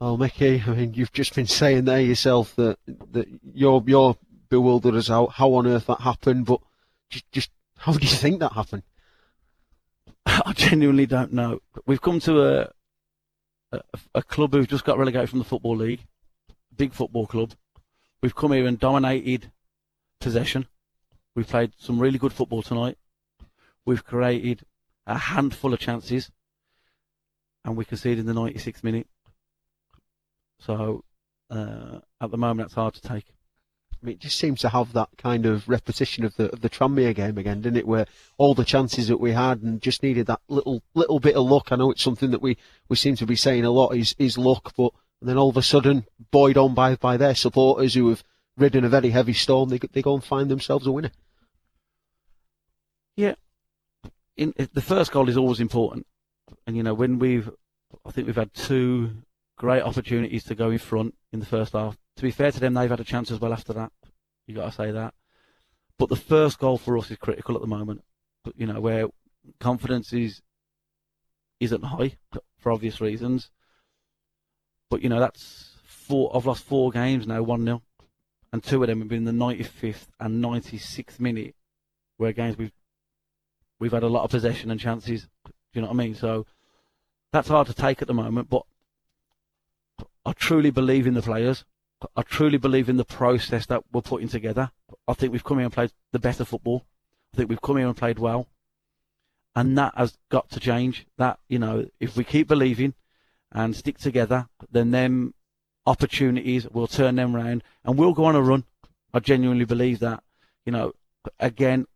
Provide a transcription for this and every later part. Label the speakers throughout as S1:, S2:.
S1: Oh, Micky, I mean, you've just been saying there yourself that that you're you're bewildered as how how on earth that happened, but just, just how do you think that happened?
S2: I genuinely don't know. We've come to a, a a club who've just got relegated from the football league, big football club. We've come here and dominated possession. We've played some really good football tonight. We've created a handful of chances, and we conceded in the 96th minute. So uh, at the moment, that's hard to take.
S1: I mean, it just seems to have that kind of repetition of the of the Tranmere game again, didn't it? Where all the chances that we had and just needed that little little bit of luck. I know it's something that we, we seem to be saying a lot is is luck, but then all of a sudden, buoyed on by by their supporters who have ridden a very heavy storm, they they go and find themselves a winner.
S2: Yeah, in, the first goal is always important, and you know when we've, I think we've had two great opportunities to go in front in the first half. To be fair to them, they've had a chance as well after that. You got to say that. But the first goal for us is critical at the moment. But, you know where confidence is isn't high for obvious reasons. But you know that's four. I've lost four games now, one 0 and two of them have been the 95th and 96th minute, where games we've we've had a lot of possession and chances. Do you know what I mean? So that's hard to take at the moment, but I truly believe in the players. I truly believe in the process that we're putting together. I think we've come here and played the better football. I think we've come here and played well. And that has got to change. That, you know, if we keep believing and stick together, then them opportunities, will turn them round and we'll go on a run. I genuinely believe that. You know, again,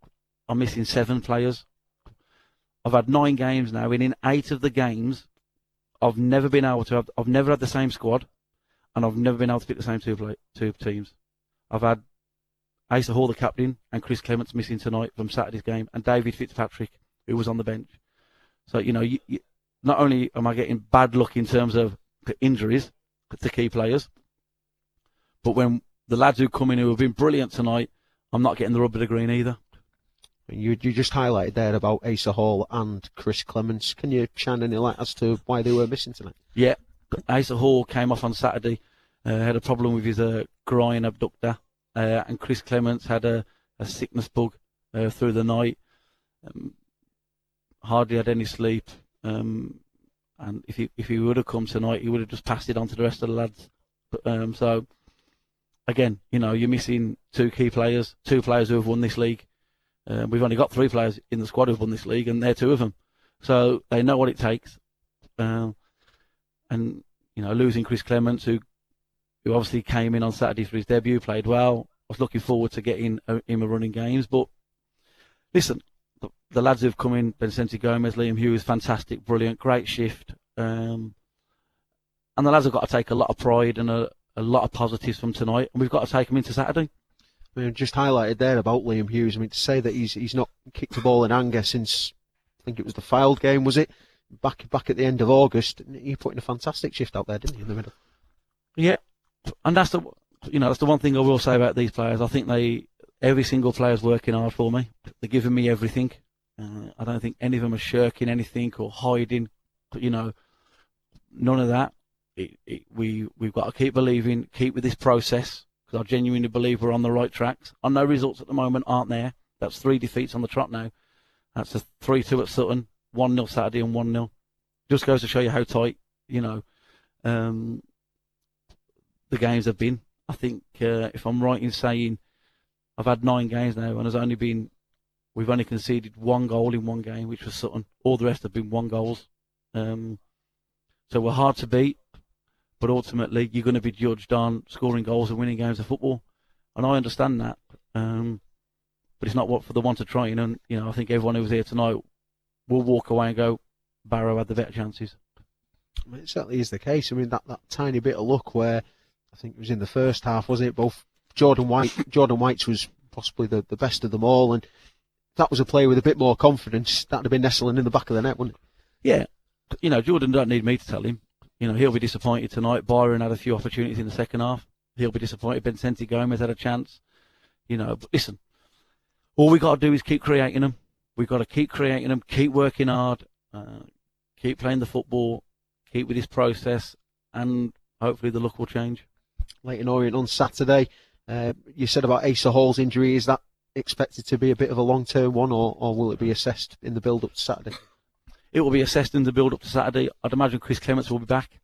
S2: I'm missing seven players. I've had nine games now, and in eight of the games, I've never been able to. Have, I've never had the same squad, and I've never been able to pick the same two play, two teams. I've had Asa Hall, the captain, and Chris Clements missing tonight from Saturday's game, and David Fitzpatrick, who was on the bench. So you know, you, you, not only am I getting bad luck in terms of injuries to key players, but when the lads who come in who have been brilliant tonight, I'm not getting the rub of the green either.
S1: You you just highlighted there about Asa Hall and Chris Clements. Can you shine any light as to why they were missing tonight?
S2: Yeah, Asa Hall came off on Saturday, uh, had a problem with his uh, groin abductor, uh, and Chris Clements had a, a sickness bug uh, through the night. Um, hardly had any sleep, um, and if he if he would have come tonight, he would have just passed it on to the rest of the lads. Um, so again, you know, you're missing two key players, two players who have won this league. Uh, we've only got three players in the squad who've won this league, and they're two of them. So they know what it takes. Uh, and you know, losing Chris Clements, who who obviously came in on Saturday for his debut, played well. I was looking forward to getting him a running games. But listen, the, the lads who've come in, Bencenti Gomez, Liam Hughes, fantastic, brilliant, great shift. Um, and the lads have got to take a lot of pride and a, a lot of positives from tonight, and we've got to take them into Saturday.
S1: I mean, just highlighted there about Liam Hughes. I mean, to say that he's he's not kicked a ball in anger since I think it was the Fylde game, was it? Back back at the end of August, he put in a fantastic shift out there, didn't he, in the middle?
S2: Yeah, and that's the you know that's the one thing I will say about these players. I think they every single player's working hard for me. They're giving me everything. Uh, I don't think any of them are shirking anything or hiding. You know, none of that. It, it, we we've got to keep believing, keep with this process because I genuinely believe we're on the right tracks. I know results at the moment aren't there. That's three defeats on the trot now. That's a 3 2 at Sutton, 1 0 Saturday, and 1 0. Just goes to show you how tight, you know, um, the games have been. I think, uh, if I'm right in saying, I've had nine games now, and there's only been, we've only conceded one goal in one game, which was Sutton. All the rest have been one goals. Um, so we're hard to beat but ultimately you're going to be judged on scoring goals and winning games of football, and I understand that. Um, but it's not what for the one to trying, and you know I think everyone who was here tonight will walk away and go, Barrow had the better chances.
S1: It certainly is the case. I mean that, that tiny bit of luck where I think it was in the first half, wasn't it? Both Jordan White, Jordan White's was possibly the, the best of them all, and that was a player with a bit more confidence. That'd have been nestling in the back of the net, wouldn't it?
S2: Yeah, you know Jordan don't need me to tell him. You know, he'll be disappointed tonight. Byron had a few opportunities in the second half. He'll be disappointed. Bencenti Gomez had a chance. You know, but listen, all we got to do is keep creating them. We've got to keep creating them, keep working hard, uh, keep playing the football, keep with this process, and hopefully the luck will change.
S1: Leyton Orient on Saturday. Uh, you said about Asa Hall's injury. Is that expected to be a bit of a long term one, or, or will it be assessed in the build up to Saturday?
S2: It will be assessed in the build up to Saturday. I'd imagine Chris Clements will be back.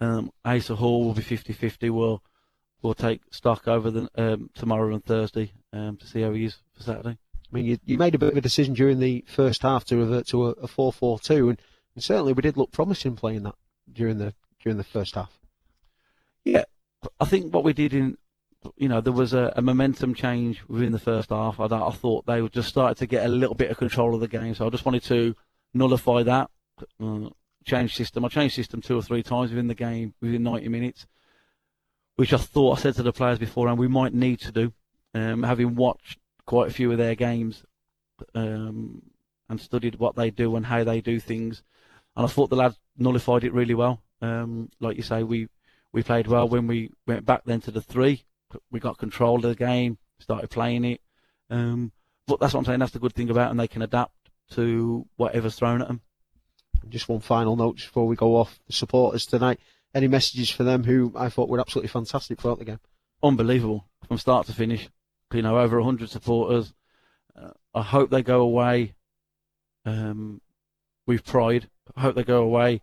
S2: Um, Asa Hall will be 50 50. We'll, we'll take stock over the, um, tomorrow and Thursday um, to see how he is for Saturday.
S1: I mean, you, you made a bit of a decision during the first half to revert to a, a 4-4-2, and, and certainly we did look promising playing that during the during the first half.
S2: Yeah, I think what we did in, you know, there was a, a momentum change within the first half. I, I thought they just started to get a little bit of control of the game, so I just wanted to nullify that, uh, change system. I changed system two or three times within the game within 90 minutes, which I thought I said to the players before, and we might need to do, um, having watched quite a few of their games um, and studied what they do and how they do things. And I thought the lads nullified it really well. Um, like you say, we we played well when we went back then to the three. We got control of the game, started playing it. Um, but that's what I'm saying. That's the good thing about them. They can adapt to whatever's thrown at them.
S1: Just one final note before we go off. The supporters tonight. Any messages for them who I thought were absolutely fantastic throughout the game?
S2: Unbelievable from start to finish you know, over 100 supporters. Uh, I hope they go away um, with pride. I hope they go away.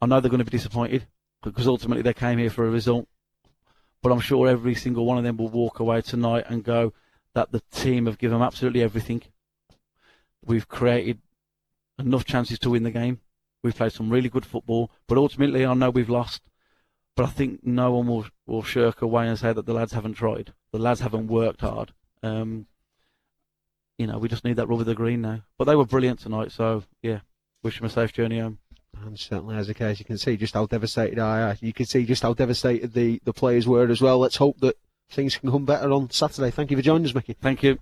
S2: I know they're going to be disappointed because ultimately they came here for a result. But I'm sure every single one of them will walk away tonight and go that the team have given them absolutely everything. We've created enough chances to win the game. We've played some really good football, but ultimately I know we've lost. But I think no one will will shirk away and say that the lads haven't tried. The lads haven't worked hard. Um, you know, we just need that rub of the green now. But they were brilliant tonight, so yeah, wish them a safe journey home.
S1: And certainly, as a case, you can see just how devastated I are. You can see just how devastated the, the players were as well. Let's hope that things can come better on Saturday. Thank you for joining us, Micky.
S2: Thank you.